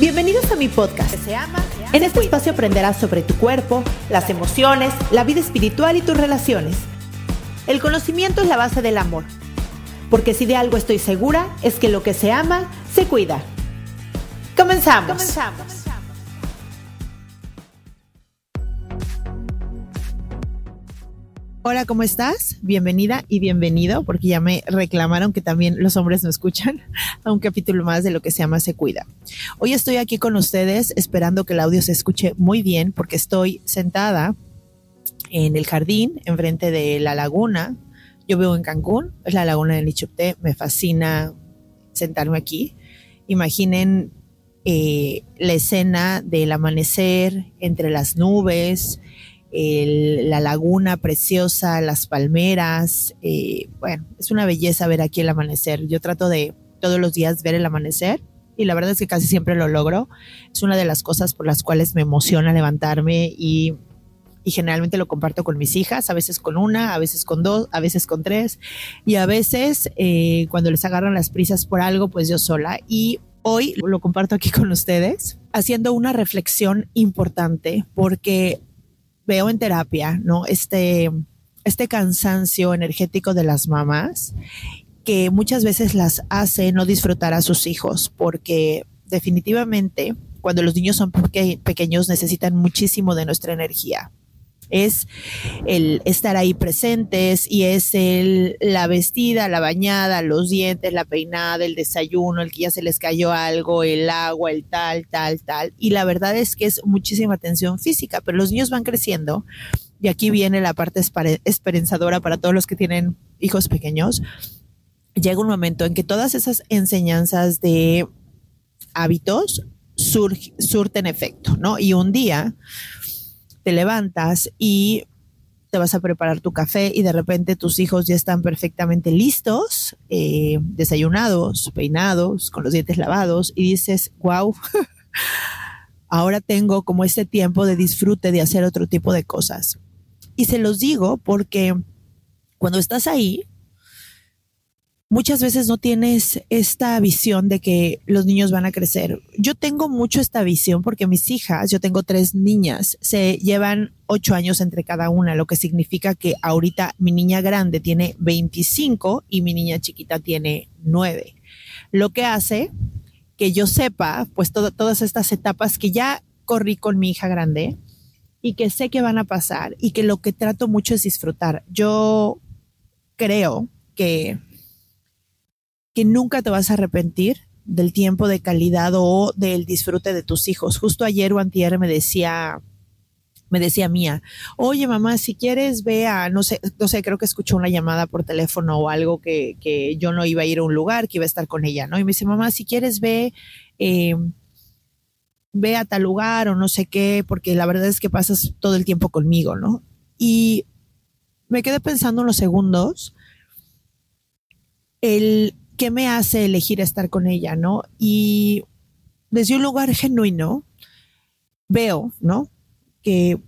Bienvenidos a mi podcast. Se ama, en este espacio aprenderás sobre tu cuerpo, las emociones, la vida espiritual y tus relaciones. El conocimiento es la base del amor. Porque si de algo estoy segura, es que lo que se ama, se cuida. Comenzamos. Comenzamos. Hola, ¿cómo estás? Bienvenida y bienvenido, porque ya me reclamaron que también los hombres no escuchan a un capítulo más de lo que se llama Se Cuida. Hoy estoy aquí con ustedes esperando que el audio se escuche muy bien, porque estoy sentada en el jardín, enfrente de la laguna. Yo vivo en Cancún, es la laguna de Nichupté, me fascina sentarme aquí. Imaginen eh, la escena del amanecer entre las nubes, la laguna preciosa, las palmeras. Eh, bueno, es una belleza ver aquí el amanecer. Yo trato de todos los días ver el amanecer y la verdad es que casi siempre lo logro. Es una de las cosas por las cuales me emociona levantarme y, generalmente lo comparto con mis hijas, a veces con una, a veces con dos, a veces con tres y a veces eh, cuando les agarran las prisas por algo, pues yo sola. Y hoy lo comparto aquí con ustedes haciendo una reflexión importante porque veo en terapia, ¿no? Este, este cansancio energético de las mamás que muchas veces las hace no disfrutar a sus hijos porque definitivamente cuando los niños son pequeños necesitan muchísimo de nuestra energía es el estar ahí presentes y es el, la vestida, la bañada, los dientes, la peinada, el desayuno, el que ya se les cayó algo, el agua, el tal, tal, tal. Y la verdad es que es muchísima atención física, pero los niños van creciendo y aquí viene la parte esperanzadora para todos los que tienen hijos pequeños. Llega un momento en que todas esas enseñanzas de hábitos surten efecto, ¿no? Y un día te levantas y te vas a preparar tu café y de repente tus hijos ya están perfectamente listos, eh, desayunados, peinados, con los dientes lavados y dices, wow, ahora tengo como este tiempo de disfrute de hacer otro tipo de cosas. Y se los digo porque cuando estás ahí, muchas veces no tienes esta visión de que los niños van a crecer. Yo tengo mucho esta visión porque mis hijas, yo tengo tres niñas, se llevan ocho años entre cada una, lo que significa que ahorita mi niña grande tiene 25 y mi niña chiquita tiene 9. Lo que hace que yo sepa, pues todas estas etapas que ya corrí con mi hija grande y que sé que van a pasar y que lo que trato mucho es disfrutar. Yo creo que que nunca te vas a arrepentir del tiempo de calidad o del disfrute de tus hijos. Justo ayer o antier me decía, me decía Mía, oye mamá, si quieres ve a, no sé, no sé, creo que escuchó una llamada por teléfono o algo que, que yo no iba a ir a un lugar, que iba a estar con ella, ¿no? Y me dice, mamá, si quieres ve, eh, ve a tal lugar o no sé qué, porque la verdad es que pasas todo el tiempo conmigo, ¿no? Y me quedé pensando unos segundos, el ¿qué me hace elegir estar con ella, no? Y desde un lugar genuino veo, ¿no? Que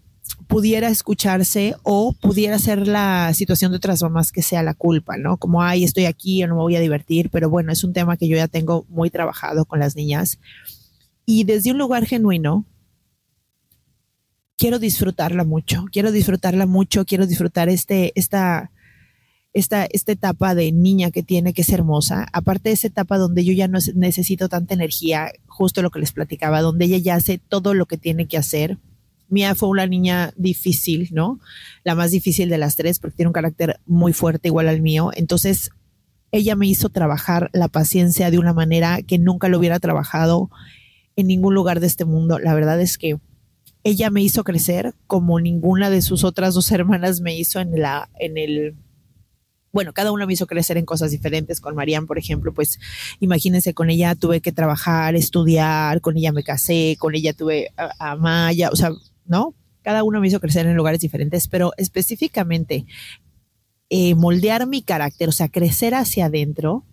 pudiera escucharse o pudiera ser la situación de otras mamás que sea la culpa, ¿no? Como, ay, estoy aquí, o no me voy a divertir, pero bueno, es un tema que yo ya tengo muy trabajado con las niñas. Y desde un lugar genuino, quiero disfrutarla mucho, quiero disfrutarla mucho, quiero disfrutar este, esta, esta, esta etapa de niña que tiene, que es hermosa, aparte de esa etapa donde yo ya no necesito tanta energía, justo lo que les platicaba, donde ella ya hace todo lo que tiene que hacer. Mía fue una niña difícil, ¿no? La más difícil de las tres, porque tiene un carácter muy fuerte, igual al mío. Entonces, ella me hizo trabajar la paciencia de una manera que nunca lo hubiera trabajado en ningún lugar de este mundo. La verdad es que ella me hizo crecer como ninguna de sus otras dos hermanas me hizo en la, en el, bueno, cada uno me hizo crecer en cosas diferentes. Con Marian, por ejemplo, pues imagínense, con ella tuve que trabajar, estudiar, con ella me casé, con ella tuve a, Maya, o sea, ¿no? Cada uno me hizo crecer en lugares diferentes, pero específicamente eh, moldear mi carácter, o sea, crecer hacia adentro,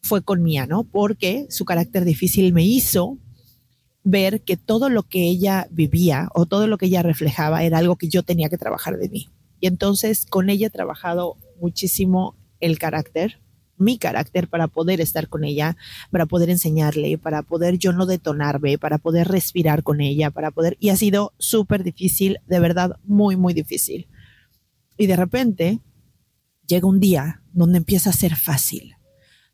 fue con Mía, ¿no? Porque su carácter difícil me hizo ver que todo lo que ella vivía o todo lo que ella reflejaba era algo que yo tenía que trabajar de mí. Y entonces con ella he trabajado muchísimo el carácter, mi carácter para poder estar con ella, para poder enseñarle, para poder yo no detonarme, para poder respirar con ella, para poder... Y ha sido súper difícil, de verdad, muy, muy difícil. Y de repente llega un día donde empieza a ser fácil,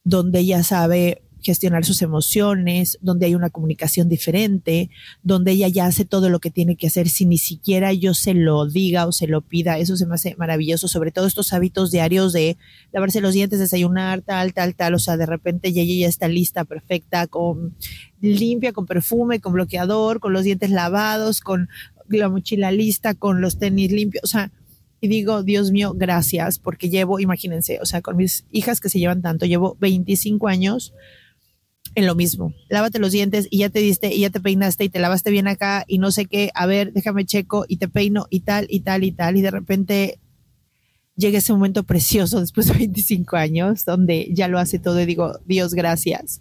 donde ella sabe gestionar sus emociones, donde hay una comunicación diferente, donde ella ya hace todo lo que tiene que hacer sin ni siquiera yo se lo diga o se lo pida. Eso se me hace maravilloso, sobre todo estos hábitos diarios de lavarse los dientes, desayunar, tal, tal, tal. O sea, de repente ya ella ya está lista, perfecta, con limpia, con perfume, con bloqueador, con los dientes lavados, con la mochila lista, con los tenis limpios. O sea, y digo, Dios mío, gracias, porque llevo, imagínense, o sea, con mis hijas que se llevan tanto, llevo 25 años en lo mismo. Lávate los dientes y ya te diste y ya te peinaste y te lavaste bien acá y no sé qué, a ver, déjame checo y te peino y tal y tal y tal y de repente llega ese momento precioso después de 25 años donde ya lo hace todo y digo, Dios, gracias.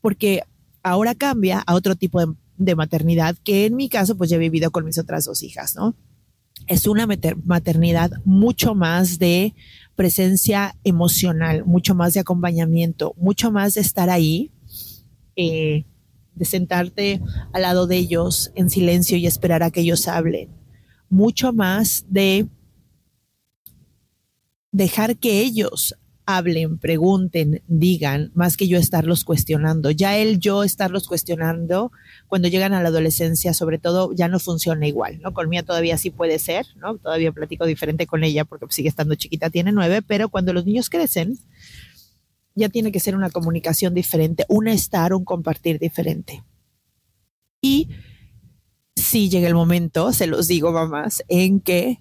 Porque ahora cambia a otro tipo de, maternidad que en mi caso pues ya he vivido con mis otras dos hijas, ¿no? Es una maternidad mucho más de presencia emocional, mucho más de acompañamiento, mucho más de estar ahí eh, de sentarte al lado de ellos en silencio y esperar a que ellos hablen. Mucho más de dejar que ellos hablen, pregunten, digan, más que yo estarlos cuestionando. Ya el yo estarlos cuestionando cuando llegan a la adolescencia, sobre todo, ya no funciona igual, ¿no? Con Mía todavía sí puede ser, ¿no? Todavía platico diferente con ella porque sigue estando chiquita, tiene nueve, pero cuando los niños crecen, ya tiene que ser una comunicación diferente, un estar, un compartir diferente. Y si llega el momento, se los digo mamás, en que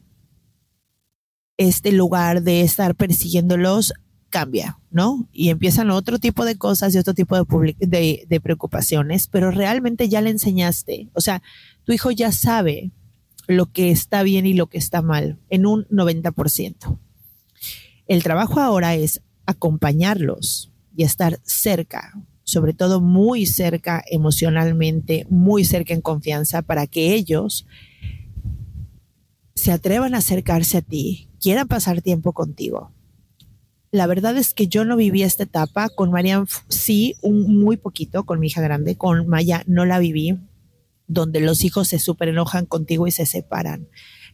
este lugar de estar persiguiéndolos cambia, ¿no? Y empiezan otro tipo de cosas y otro tipo de, de, preocupaciones, pero realmente ya le enseñaste, o sea, tu hijo ya sabe lo que está bien y lo que está mal en un 90%. El trabajo ahora es acompañarlos y estar cerca, sobre todo muy cerca emocionalmente, muy cerca en confianza, para que ellos se atrevan a acercarse a ti, quieran pasar tiempo contigo. La verdad es que yo no viví esta etapa, con Marian sí, un, muy poquito, con mi hija grande, con Maya no la viví, donde los hijos se super enojan contigo y se separan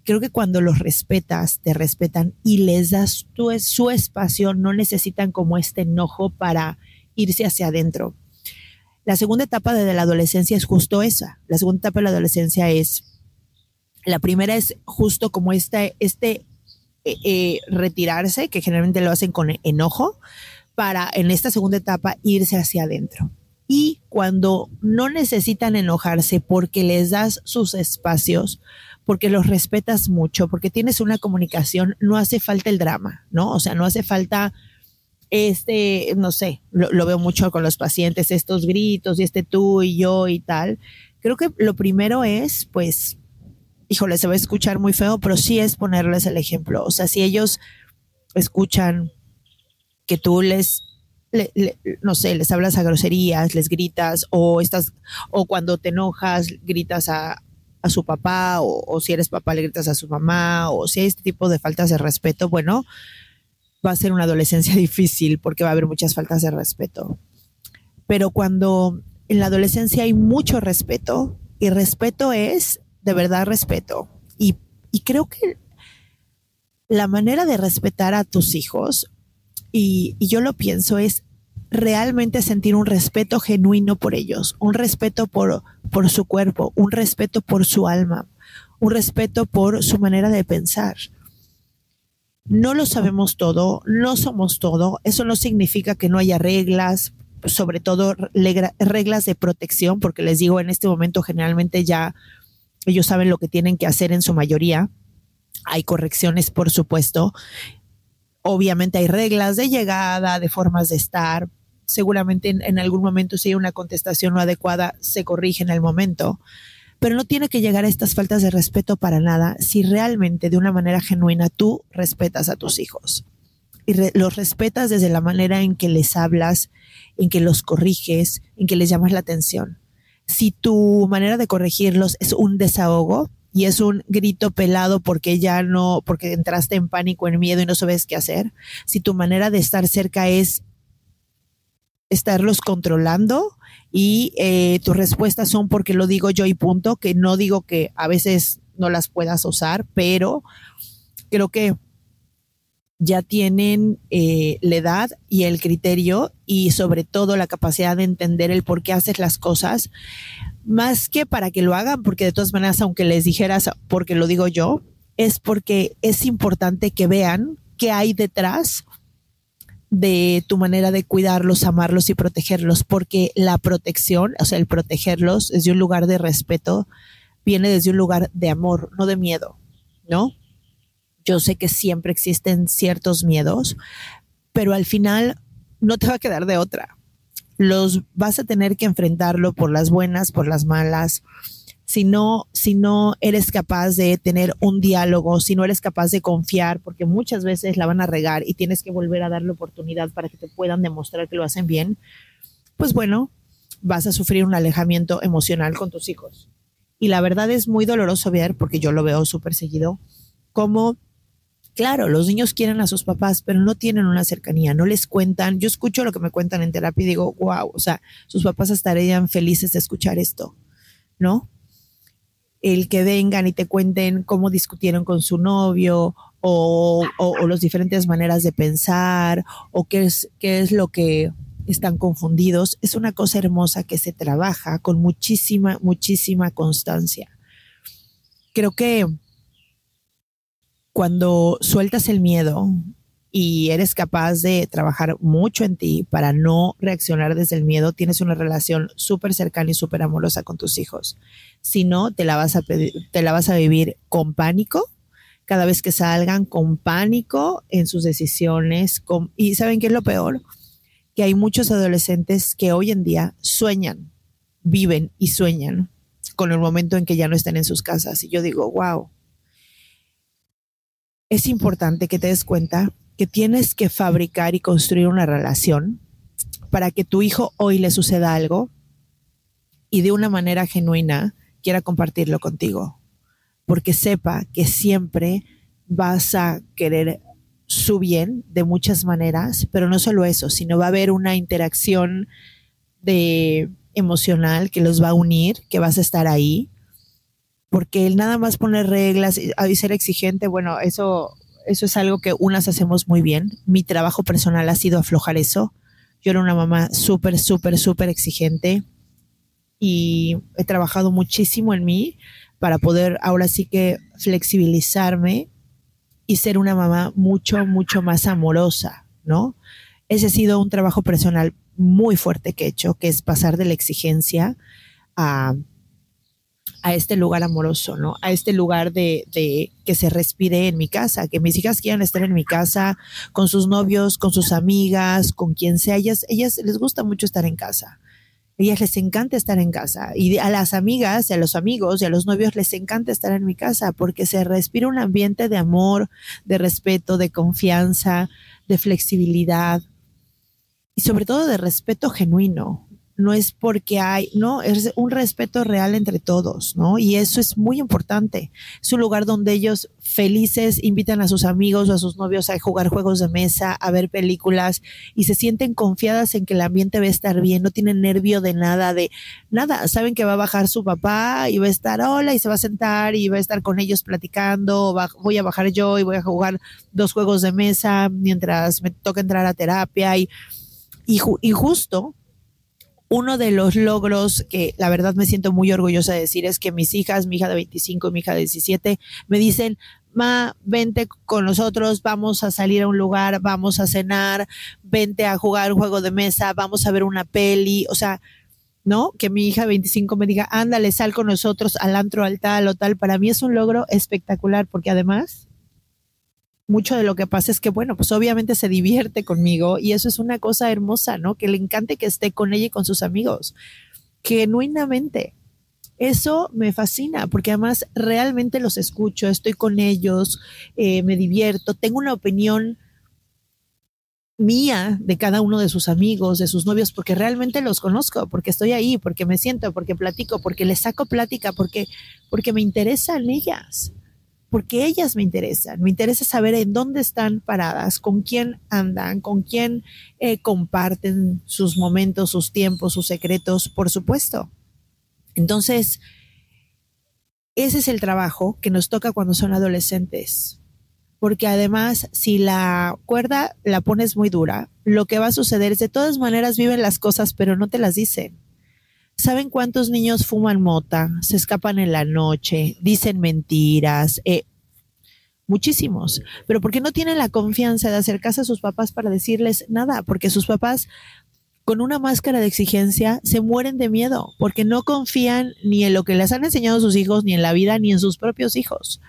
creo que cuando los respetas, te respetan y les das tu, su espacio, no necesitan como este enojo para irse hacia adentro. La segunda etapa de la adolescencia es justo esa. La segunda etapa de la adolescencia es, la primera es justo como este, este eh, eh, retirarse, que generalmente lo hacen con enojo, para en esta segunda etapa irse hacia adentro. Y cuando no necesitan enojarse porque les das sus espacios, porque los respetas mucho, porque tienes una comunicación, no hace falta el drama, ¿no? O sea, no hace falta este, no sé, lo, veo mucho con los pacientes, estos gritos y este tú y yo y tal. Creo que lo primero es, pues, híjole, se va a escuchar muy feo, pero sí es ponerles el ejemplo. O sea, si ellos escuchan que tú les no sé, les hablas a groserías, les gritas, o estás, o cuando te enojas, gritas a, a su papá o, si eres papá le gritas a su mamá o si hay este tipo de faltas de respeto, bueno, va a ser una adolescencia difícil porque va a haber muchas faltas de respeto. Pero cuando en la adolescencia hay mucho respeto y respeto es de verdad respeto y, y creo que la manera de respetar a tus hijos y, y yo lo pienso es realmente sentir un respeto genuino por ellos, un respeto por, por su cuerpo, un respeto por su alma, un respeto por su manera de pensar. No lo sabemos todo, no somos todo, eso no significa que no haya reglas, sobre todo reglas de protección, porque les digo, en este momento generalmente ya ellos saben lo que tienen que hacer en su mayoría. Hay correcciones, por supuesto, obviamente hay reglas de llegada, de formas de estar. Seguramente en, algún momento si hay una contestación no adecuada, se corrige en el momento pero no tiene que llegar a estas faltas de respeto para nada si realmente de una manera genuina tú respetas a tus hijos y los respetas desde la manera en que les hablas, en que los corriges, en que les llamas la atención. Si tu manera de corregirlos es un desahogo y es un grito pelado porque ya no, porque entraste en pánico, en miedo y no sabes qué hacer, si tu manera de estar cerca es estarlos controlando y eh, tus respuestas son porque lo digo yo y punto, que no digo que a veces no las puedas usar, pero creo que ya tienen eh, la edad y el criterio y sobre todo la capacidad de entender el por qué haces las cosas, más que para que lo hagan, porque de todas maneras, aunque les dijeras porque lo digo yo, es porque es importante que vean qué hay detrás de tu manera de cuidarlos, amarlos y protegerlos, porque la protección, o sea, el protegerlos desde un lugar de respeto, viene desde un lugar de amor, no de miedo, ¿no? Yo sé que siempre existen ciertos miedos, pero al final no te va a quedar de otra. Los vas a tener que enfrentarlo por las buenas, por las malas, si no, si no eres capaz de tener un diálogo, si no eres capaz de confiar, porque muchas veces la van a regar y tienes que volver a darle oportunidad para que te puedan demostrar que lo hacen bien, pues bueno, vas a sufrir un alejamiento emocional con tus hijos. Y la verdad es muy doloroso ver, porque yo lo veo súper seguido, cómo claro, los niños quieren a sus papás, pero no tienen una cercanía, no les cuentan. Yo escucho lo que me cuentan en terapia y digo, wow, o sea, sus papás estarían felices de escuchar esto, ¿no? El que vengan y te cuenten cómo discutieron con su novio o, o, las diferentes maneras de pensar o qué es, qué es lo que están confundidos, es una cosa hermosa que se trabaja con muchísima, muchísima constancia. Creo que cuando sueltas el miedo y eres capaz de trabajar mucho en ti para no reaccionar desde el miedo, tienes una relación súper cercana y súper amorosa con tus hijos. Si no, te la, vas a te la vas a vivir con pánico, cada vez que salgan con pánico en sus decisiones. Y ¿saben qué es lo peor? Que hay muchos adolescentes que hoy en día sueñan, viven y sueñan con el momento en que ya no estén en sus casas. Y yo digo, wow, es importante que te des cuenta que tienes que fabricar y construir una relación para que tu hijo hoy le suceda algo y de una manera genuina quiera compartirlo contigo, porque sepa que siempre vas a querer su bien de muchas maneras, pero no solo eso, sino va a haber una interacción de emocional que los va a unir, que vas a estar ahí, porque el nada más poner reglas y ser exigente, bueno, eso eso es algo que unas hacemos muy bien. Mi trabajo personal ha sido aflojar eso. Yo era una mamá súper, súper, súper exigente y he trabajado muchísimo en mí para poder ahora sí que flexibilizarme y ser una mamá mucho, mucho más amorosa, ¿no? Ese ha sido un trabajo personal muy fuerte que he hecho, que es pasar de la exigencia a a este lugar amoroso, ¿no? A este lugar de, de, que se respire en mi casa, que mis hijas quieran estar en mi casa con sus novios, con sus amigas, con quien sea. Ellas, ellas les gusta mucho estar en casa. Ellas les encanta estar en casa. Y a las amigas, a los amigos y a los novios les encanta estar en mi casa porque se respira un ambiente de amor, de respeto, de confianza, de flexibilidad y sobre todo de respeto genuino, no es porque hay, no, es un respeto real entre todos, ¿no? Y eso es muy importante. Es un lugar donde ellos felices invitan a sus amigos o a sus novios a jugar juegos de mesa, a ver películas y se sienten confiadas en que el ambiente va a estar bien, no tienen nervio de nada, de nada, saben que va a bajar su papá y va a estar hola y se va a sentar y va a estar con ellos platicando, voy a bajar yo y voy a jugar dos juegos de mesa mientras me toca entrar a terapia y, y, justo uno de los logros que la verdad me siento muy orgullosa de decir es que mis hijas, mi hija de 25 y mi hija de 17, me dicen, Ma, vente con nosotros, vamos a salir a un lugar, vamos a cenar, vente a jugar un juego de mesa, vamos a ver una peli, o sea, ¿no? Que mi hija de 25 me diga, ándale, sal con nosotros al antro, al tal o tal, para mí es un logro espectacular porque además mucho de lo que pasa es que, bueno, pues obviamente se divierte conmigo y eso es una cosa hermosa, ¿no? Que le encante que esté con ella y con sus amigos, genuinamente. Eso me fascina porque además realmente los escucho, estoy con ellos, eh, me divierto, tengo una opinión mía de cada uno de sus amigos, de sus novios, porque realmente los conozco, porque estoy ahí, porque me siento, porque platico, porque les saco plática, porque, porque me interesan ellas, porque ellas me interesan. Me interesa saber en dónde están paradas, con quién andan, con quién eh, comparten sus momentos, sus tiempos, sus secretos, por supuesto. Entonces, ese es el trabajo que nos toca cuando son adolescentes porque además si la cuerda la pones muy dura, lo que va a suceder es de todas maneras viven las cosas, pero no te las dicen. ¿Saben cuántos niños fuman mota, se escapan en la noche, dicen mentiras? Eh, muchísimos, pero porque no tienen la confianza de acercarse a sus papás para decirles nada, porque sus papás con una máscara de exigencia se mueren de miedo, porque no confían ni en lo que les han enseñado sus hijos, ni en la vida, ni en sus propios hijos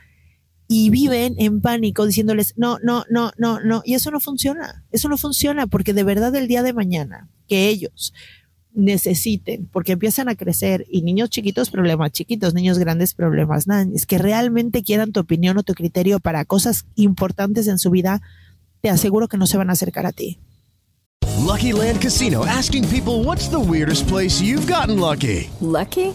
y viven en pánico diciéndoles, no, no, no, no, no. Y eso no funciona. Eso no funciona porque de verdad el día de mañana que ellos necesiten, porque empiezan a crecer y niños chiquitos, problemas chiquitos, niños grandes, problemas es que realmente quieran tu opinión o tu criterio para cosas importantes en su vida, te aseguro que no se van a acercar a ti. Lucky Land Casino asking people what's the weirdest place you've gotten lucky. Lucky?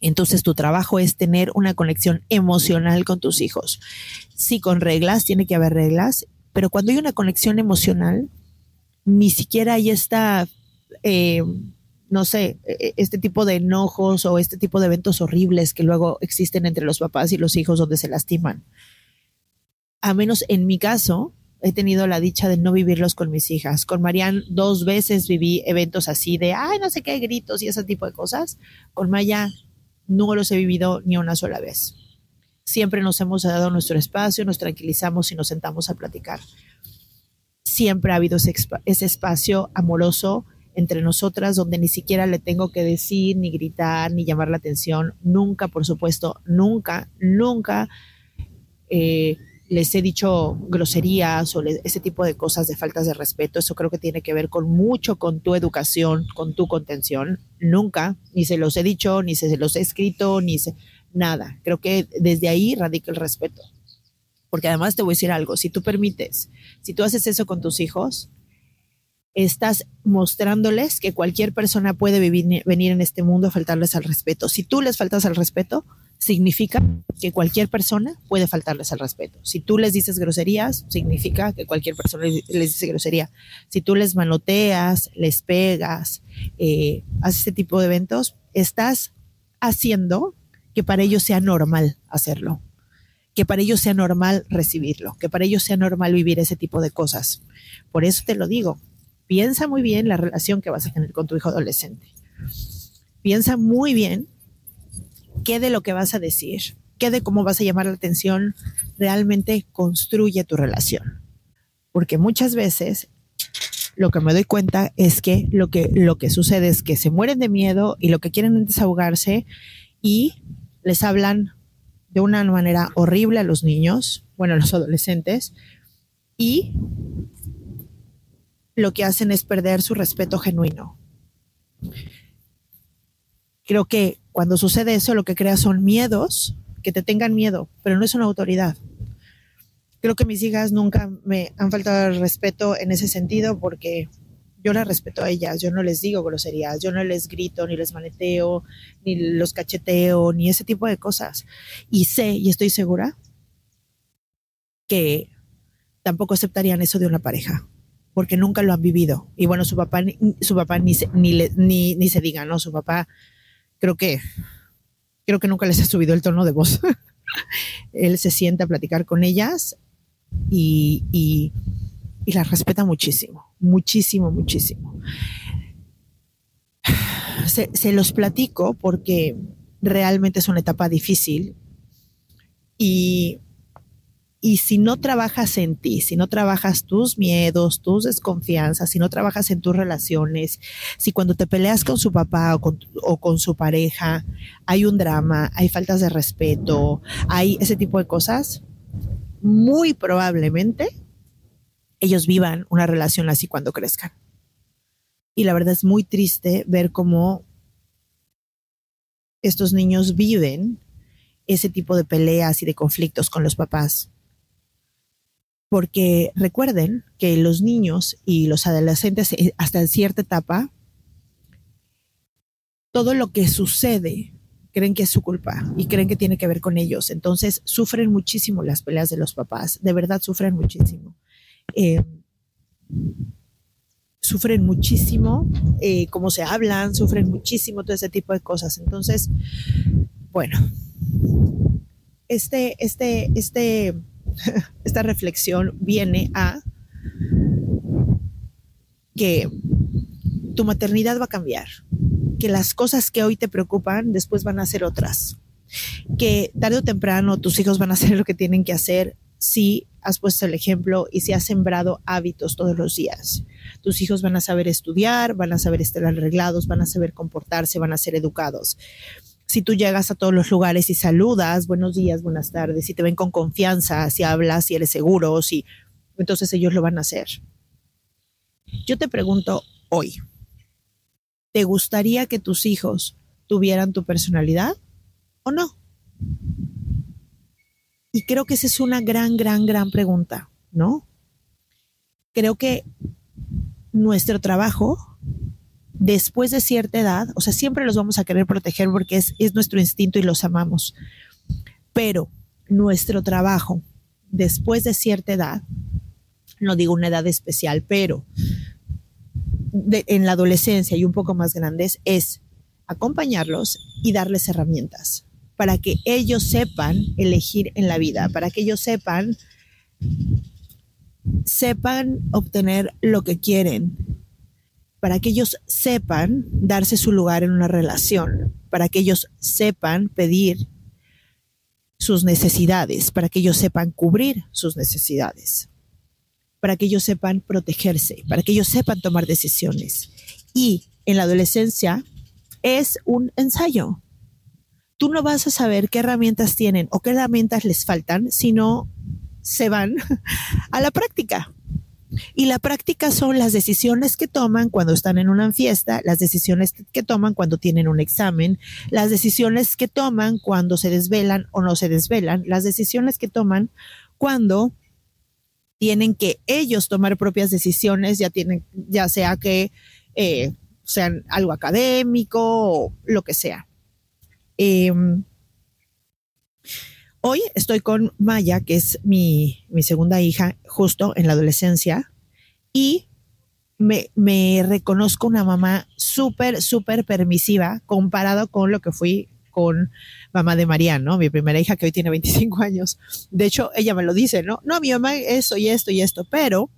Entonces tu trabajo es tener una conexión emocional con tus hijos. Sí, con reglas, tiene que haber reglas pero cuando hay una conexión emocional, ni siquiera hay esta, eh, no sé, e, e, este tipo de enojos o este tipo de eventos horribles que luego existen entre los papás y los hijos donde se lastiman. A menos en mi caso, he tenido la dicha de no vivirlos con mis hijas. Con Marian dos veces viví eventos así de, ay, no sé qué, gritos y ese tipo de cosas. Con Maya no los he vivido ni una sola vez siempre nos hemos dado nuestro espacio, nos tranquilizamos y nos sentamos a platicar. Siempre ha habido ese, espacio amoroso entre nosotras donde ni siquiera le tengo que decir, ni gritar, ni llamar la atención. Nunca, por supuesto, nunca, nunca eh, les he dicho groserías o ese tipo de cosas de faltas de respeto. Eso creo que tiene que ver con mucho con tu educación, con tu contención. Nunca, ni se los he dicho, ni se los he escrito, ni se nada. Creo que desde ahí radica el respeto. Porque además te voy a decir algo, si tú permites, si tú haces eso con tus hijos, estás mostrándoles que cualquier persona puede vivir, venir en este mundo a faltarles al respeto. Si tú les faltas al respeto, significa que cualquier persona puede faltarles al respeto. Si tú les dices groserías, significa que cualquier persona les dice grosería. Si tú les manoteas, les pegas, eh, haces este tipo de eventos, estás haciendo que para ellos sea normal hacerlo, que para ellos sea normal recibirlo, que para ellos sea normal vivir ese tipo de cosas. Por eso te lo digo, piensa muy bien la relación que vas a tener con tu hijo adolescente. Piensa muy bien qué de lo que vas a decir, qué de cómo vas a llamar la atención realmente construye tu relación. Porque muchas veces lo que me doy cuenta es que lo que, lo que sucede es que se mueren de miedo y lo que quieren es desahogarse y les hablan de una manera horrible a los niños, bueno, a los adolescentes, y lo que hacen es perder su respeto genuino. Creo que cuando sucede eso, lo que crea son miedos, que te tengan miedo, pero no es una autoridad. Creo que mis hijas nunca me han faltado el respeto en ese sentido porque yo las respeto a ellas, yo no les digo groserías, yo no les grito, ni les maneteo, ni los cacheteo, ni ese tipo de cosas. Y sé y estoy segura que tampoco aceptarían eso de una pareja, porque nunca lo han vivido. Y bueno, su papá, su papá ni, se, ni, ni, ni se diga, ¿no? Su papá creo que, creo que nunca les ha subido el tono de voz. Él se sienta a platicar con ellas y, y, las respeta muchísimo muchísimo, muchísimo. se, se los platico porque realmente es una etapa difícil y, y si no trabajas en ti, si no trabajas tus miedos, tus desconfianzas, si no trabajas en tus relaciones, si cuando te peleas con su papá o con, o con su pareja hay un drama, hay faltas de respeto, hay ese tipo de cosas, muy probablemente ellos vivan una relación así cuando crezcan. Y la verdad es muy triste ver cómo estos niños viven ese tipo de peleas y de conflictos con los papás. Porque recuerden que los niños y los adolescentes eh, hasta cierta etapa, todo lo que sucede creen que es su culpa y creen que tiene que ver con ellos. Entonces sufren muchísimo las peleas de los papás, de verdad sufren muchísimo. Eh, sufren muchísimo eh, cómo se hablan, sufren muchísimo todo ese tipo de cosas. Entonces, bueno, este, este, este, esta reflexión viene a que tu maternidad va a cambiar, que las cosas que hoy te preocupan después van a ser otras, que tarde o temprano tus hijos van a hacer lo que tienen que hacer si has puesto el ejemplo y si has sembrado hábitos todos los días. Tus hijos van a saber estudiar, van a saber estar arreglados, van a saber comportarse, van a ser educados. Si tú llegas a todos los lugares y saludas, buenos días, buenas tardes, si te ven con confianza, si hablas, si eres seguro, si entonces ellos lo van a hacer. Yo te pregunto hoy, ¿te gustaría que tus hijos tuvieran tu personalidad o no? Y creo que esa es una gran, gran, gran pregunta, ¿no? Creo que nuestro trabajo, después de cierta edad, o sea, siempre los vamos a querer proteger porque es, es nuestro instinto y los amamos, pero nuestro trabajo, después de cierta edad, no digo una edad especial, pero en la adolescencia y un poco más grandes, es acompañarlos y darles herramientas para que ellos sepan elegir en la vida, para que ellos sepan sepan obtener lo que quieren, para que ellos sepan darse su lugar en una relación, para que ellos sepan pedir sus necesidades, para que ellos sepan cubrir sus necesidades, para que ellos sepan protegerse, para que ellos sepan tomar decisiones. Y en la adolescencia es un ensayo tú no vas a saber qué herramientas tienen o qué herramientas les faltan si no se van a la práctica. Y la práctica son las decisiones que toman cuando están en una fiesta, las decisiones que toman cuando tienen un examen, las decisiones que toman cuando se desvelan o no se desvelan, las decisiones que toman cuando tienen que ellos tomar propias decisiones, ya tienen, ya sea que eh, sean algo académico o lo que sea. Eh, hoy estoy con Maya, que es mi, mi, segunda hija, justo en la adolescencia, y me, me reconozco una mamá súper, súper permisiva comparado con lo que fui con mamá de Mariano, mi primera hija que hoy tiene 25 años. De hecho, ella me lo dice, ¿no? No, mi mamá eso y esto y esto, pero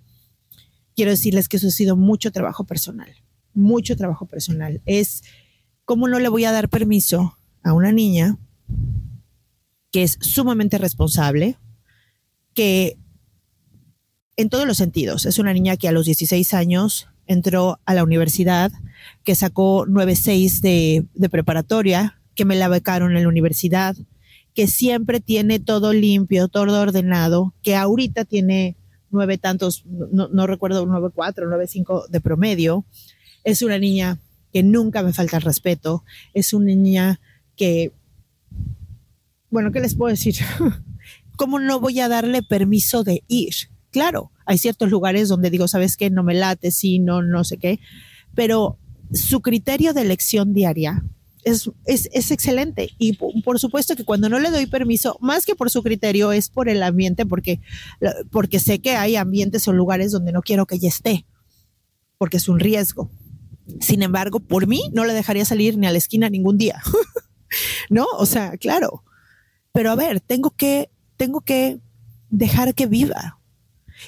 quiero decirles que eso ha sido mucho trabajo personal, mucho trabajo personal. Es cómo no le voy a dar permiso a una niña que es sumamente responsable, que en todos los sentidos, es una niña que a los 16 años entró a la universidad, que sacó 9.6 de, de preparatoria, que me la becaron en la universidad, que siempre tiene todo limpio, todo ordenado, que ahorita tiene nueve tantos, no, no recuerdo, nueve cuatro, nueve cinco de promedio. Es una niña que nunca me falta el respeto, es una niña que, bueno, ¿qué les puedo decir? ¿Cómo no voy a darle permiso de ir? Claro, hay ciertos lugares donde digo, ¿sabes qué? No me late, sí, no, no sé qué, pero su criterio de elección diaria es, es, es, excelente. Y por supuesto que cuando no le doy permiso, más que por su criterio, es por el ambiente, porque, porque sé que hay ambientes o lugares donde no quiero que ella esté, porque es un riesgo. Sin embargo, por mí no le dejaría salir ni a la esquina ningún día. ¿no? O sea, claro. Pero a ver, tengo que, tengo que dejar que viva.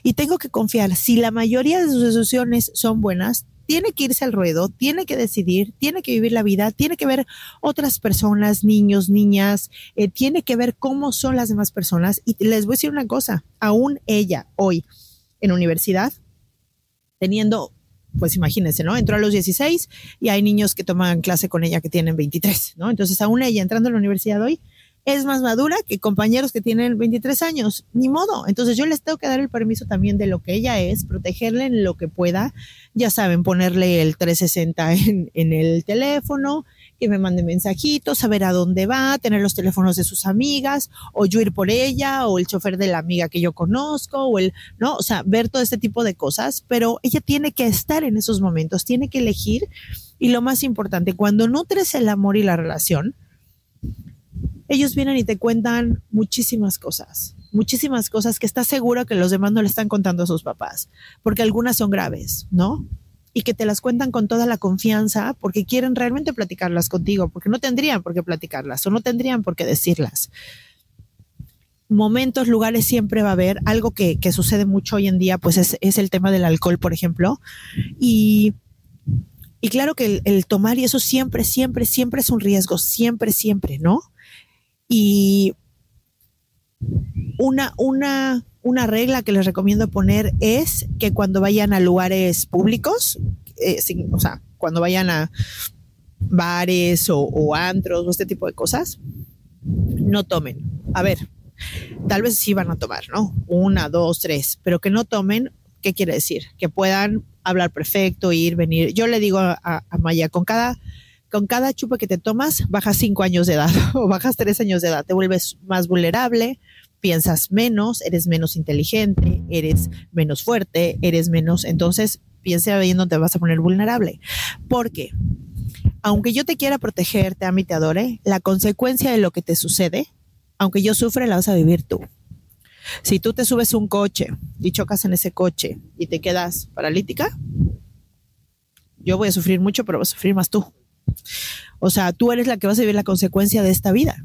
Y tengo que confiar. Si la mayoría de sus decisiones son buenas, tiene que irse al ruedo, tiene que decidir, tiene que vivir la vida, tiene que ver otras personas, niños, niñas, eh, tiene que ver cómo son las demás personas. Y les voy a decir una cosa, aún ella hoy en universidad, teniendo, pues imagínense, ¿no? Entró a los 16 y hay niños que toman clase con ella que tienen 23, ¿no? Entonces aún ella entrando a la universidad hoy, es más madura que compañeros que tienen 23 años, ni modo. Entonces yo les tengo que dar el permiso también de lo que ella es, protegerla en lo que pueda. Ya saben, ponerle el 360 en, en el teléfono, que me mande mensajitos, saber a dónde va, tener los teléfonos de sus amigas, o yo ir por ella, o el chofer de la amiga que yo conozco, o el, ¿no? O sea, ver todo este tipo de cosas, pero ella tiene que estar en esos momentos, tiene que elegir. Y lo más importante, cuando nutres el amor y la relación, ellos vienen y te cuentan muchísimas cosas, muchísimas cosas que estás segura que los demás no le están contando a sus papás, porque algunas son graves, ¿no? Y que te las cuentan con toda la confianza porque quieren realmente platicarlas contigo, porque no tendrían por qué platicarlas o no tendrían por qué decirlas. Momentos, lugares siempre va a haber. Algo que, que sucede mucho hoy en día, pues es, el tema del alcohol, por ejemplo. Y claro que el, tomar y eso siempre, siempre, siempre es un riesgo, siempre, siempre, ¿no? Y una, una, una regla que les recomiendo poner es que cuando vayan a lugares públicos, eh, o sea, cuando vayan a bares o, o antros o este tipo de cosas, no tomen. A ver, tal vez sí van a tomar, ¿no? Una, dos, tres, pero que no tomen, ¿qué quiere decir? Que puedan hablar perfecto, ir, venir. Yo le digo a, a Maya, con cada con cada chupa que te tomas, bajas cinco años de edad o bajas tres años de edad, te vuelves más vulnerable, piensas menos, eres menos inteligente, eres menos fuerte, eres menos, entonces piensa bien dónde te vas a poner vulnerable. Porque aunque yo te quiera proteger, te ame y te adore, la consecuencia de lo que te sucede, aunque yo sufre, la vas a vivir tú. Si tú te subes un coche y chocas en ese coche y te quedas paralítica, yo voy a sufrir mucho, pero vas a sufrir más tú. O sea, tú eres la que vas a vivir la consecuencia de esta vida.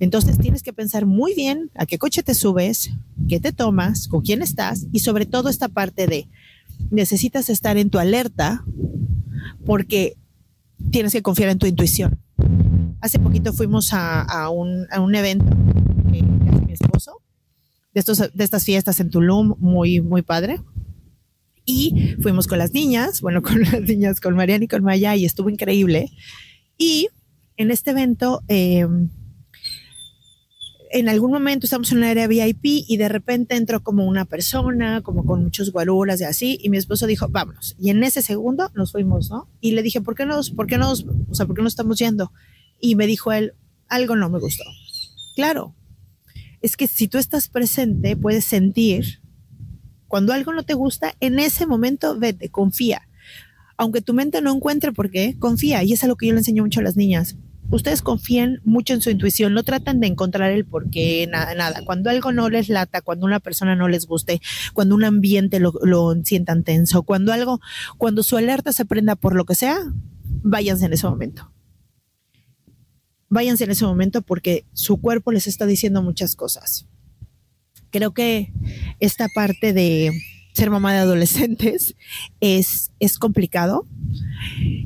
Entonces tienes que pensar muy bien a qué coche te subes, qué te tomas, con quién estás y sobre todo esta parte de necesitas estar en tu alerta porque tienes que confiar en tu intuición. Hace poquito fuimos a, un, a un, evento que hace mi esposo, de, estos, de estas fiestas en Tulum, muy, muy padre y fuimos con las niñas, bueno, con las niñas, con Mariana y con Maya, y estuvo increíble. Y en este evento, eh, en algún momento estamos en una área VIP y de repente entró como una persona, como con muchos guaruras y así, y mi esposo dijo, vámonos. Y en ese segundo nos fuimos, ¿no? Y le dije, ¿por qué nos, por qué nos, o sea, por qué no estamos yendo? Y me dijo él, algo no me gustó. Claro, es que si tú estás presente, puedes sentir cuando algo no te gusta, en ese momento vete, confía. Aunque tu mente no encuentre por qué, confía. Y es algo que yo le enseño mucho a las niñas. Ustedes confíen mucho en su intuición, no tratan de encontrar el por qué, nada, nada. Cuando algo no les lata, cuando una persona no les guste, cuando un ambiente lo, lo sientan tenso, cuando algo, cuando su alerta se prenda por lo que sea, váyanse en ese momento váyanse en ese momento porque su cuerpo les está diciendo muchas cosas creo que esta parte de ser mamá de adolescentes es, es complicado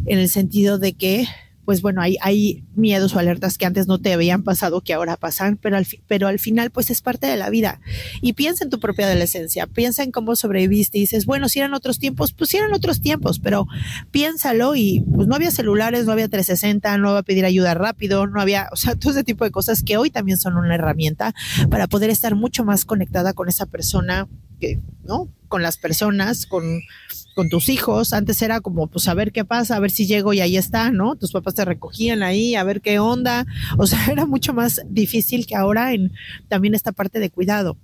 en el sentido de que pues bueno, hay, miedos o alertas que antes no te habían pasado, que ahora pasan, pero al, pero al final pues es parte de la vida. Y piensa en tu propia adolescencia, piensa en cómo sobreviviste y dices, bueno, si eran otros tiempos, pues si eran otros tiempos, pero piénsalo y pues no había celulares, no había 360, no iba a pedir ayuda rápido, no había, o sea, todo ese tipo de cosas que hoy también son una herramienta para poder estar mucho más conectada con esa persona que, ¿no? Con las personas, con con tus hijos, antes era como, pues a ver qué pasa, a ver si llego y ahí está, ¿no? Tus papás te recogían ahí, a ver qué onda. O sea, era mucho más difícil que ahora en también esta parte de cuidado.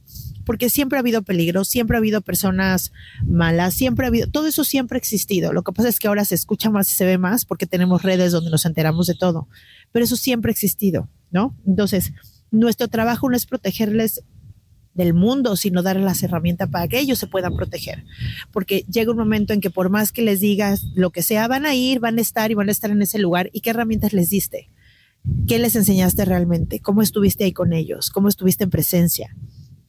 Porque siempre ha habido peligro, siempre ha habido personas malas, siempre ha habido, todo eso siempre ha existido. Lo que pasa es que ahora se escucha más y se ve más porque tenemos redes donde nos enteramos de todo. Pero eso siempre ha existido, ¿no? Entonces, nuestro trabajo no es protegerles del mundo, sino darles las herramientas para que ellos se puedan proteger. Porque llega un momento en que por más que les digas lo que sea, van a ir, van a estar y van a estar en ese lugar. ¿Y qué herramientas les diste? ¿Qué les enseñaste realmente? ¿Cómo estuviste ahí con ellos? ¿Cómo estuviste en presencia?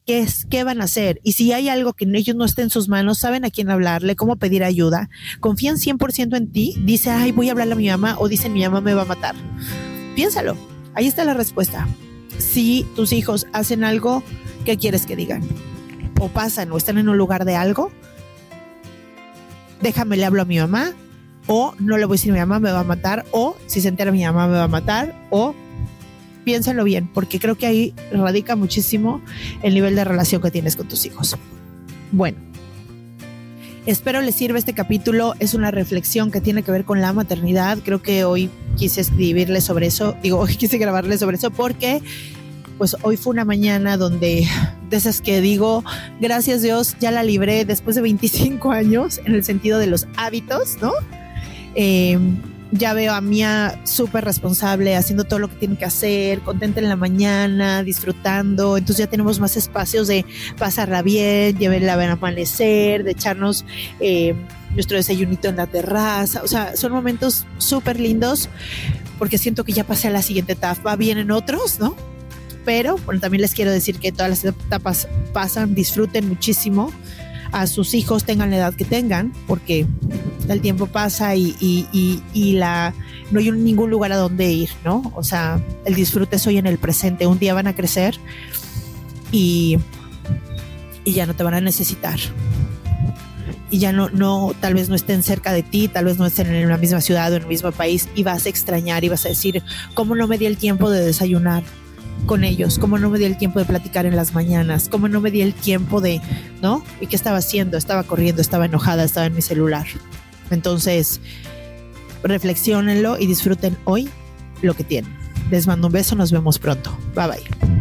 qué es, qué van a hacer. Y si hay algo que ellos no esté en sus manos, saben a quién hablarle, cómo pedir ayuda, confían 100% en ti, dice, ay, voy a hablarle a mi mamá o dice, mi mamá me va a matar. Piénsalo, ahí está la respuesta. Si tus hijos hacen algo, ¿qué quieres que digan? O pasan o están en un lugar de algo, déjame le hablo a mi mamá, o no le voy a decir a mi mamá me va a matar, o si se entera mi mamá me va a matar, o piénsalo bien, porque creo que ahí radica muchísimo el nivel de relación que tienes con tus hijos. Bueno, espero les sirva este capítulo. Es una reflexión que tiene que ver con la maternidad. Creo que hoy quise escribirle sobre eso, digo, hoy quise grabarle sobre eso porque pues hoy fue una mañana donde de esas que digo, gracias Dios, ya la libré después de 25 años en el sentido de los hábitos, ¿no? Eh, ya veo a Mía súper responsable, haciendo todo lo que tiene que hacer, contenta en la mañana, disfrutando. Entonces ya tenemos más espacios de pasarla bien, ver el amanecer, de echarnos eh, nuestro desayunito en la terraza. O sea, son momentos súper lindos porque siento que ya pasé a la siguiente etapa. Vienen otros, ¿no? Pero bueno, también les quiero decir que todas las etapas pasan, disfruten muchísimo a sus hijos, tengan la edad que tengan, porque el tiempo pasa y, y, la, no hay ningún lugar a donde ir, ¿no? O sea, el disfrute es hoy en el presente. Un día van a crecer y, y ya no te van a necesitar. Y ya no, no, tal vez no estén cerca de ti, tal vez no estén en la misma ciudad o en el mismo país y vas a extrañar y vas a decir, ¿cómo no me di el tiempo de desayunar? Con ellos, cómo no me di el tiempo de platicar en las mañanas, cómo no me di el tiempo de, ¿no? ¿Y qué estaba haciendo? Estaba corriendo, estaba enojada, estaba en mi celular. Entonces, reflexionenlo y disfruten hoy lo que tienen. Les mando un beso, nos vemos pronto. Bye bye.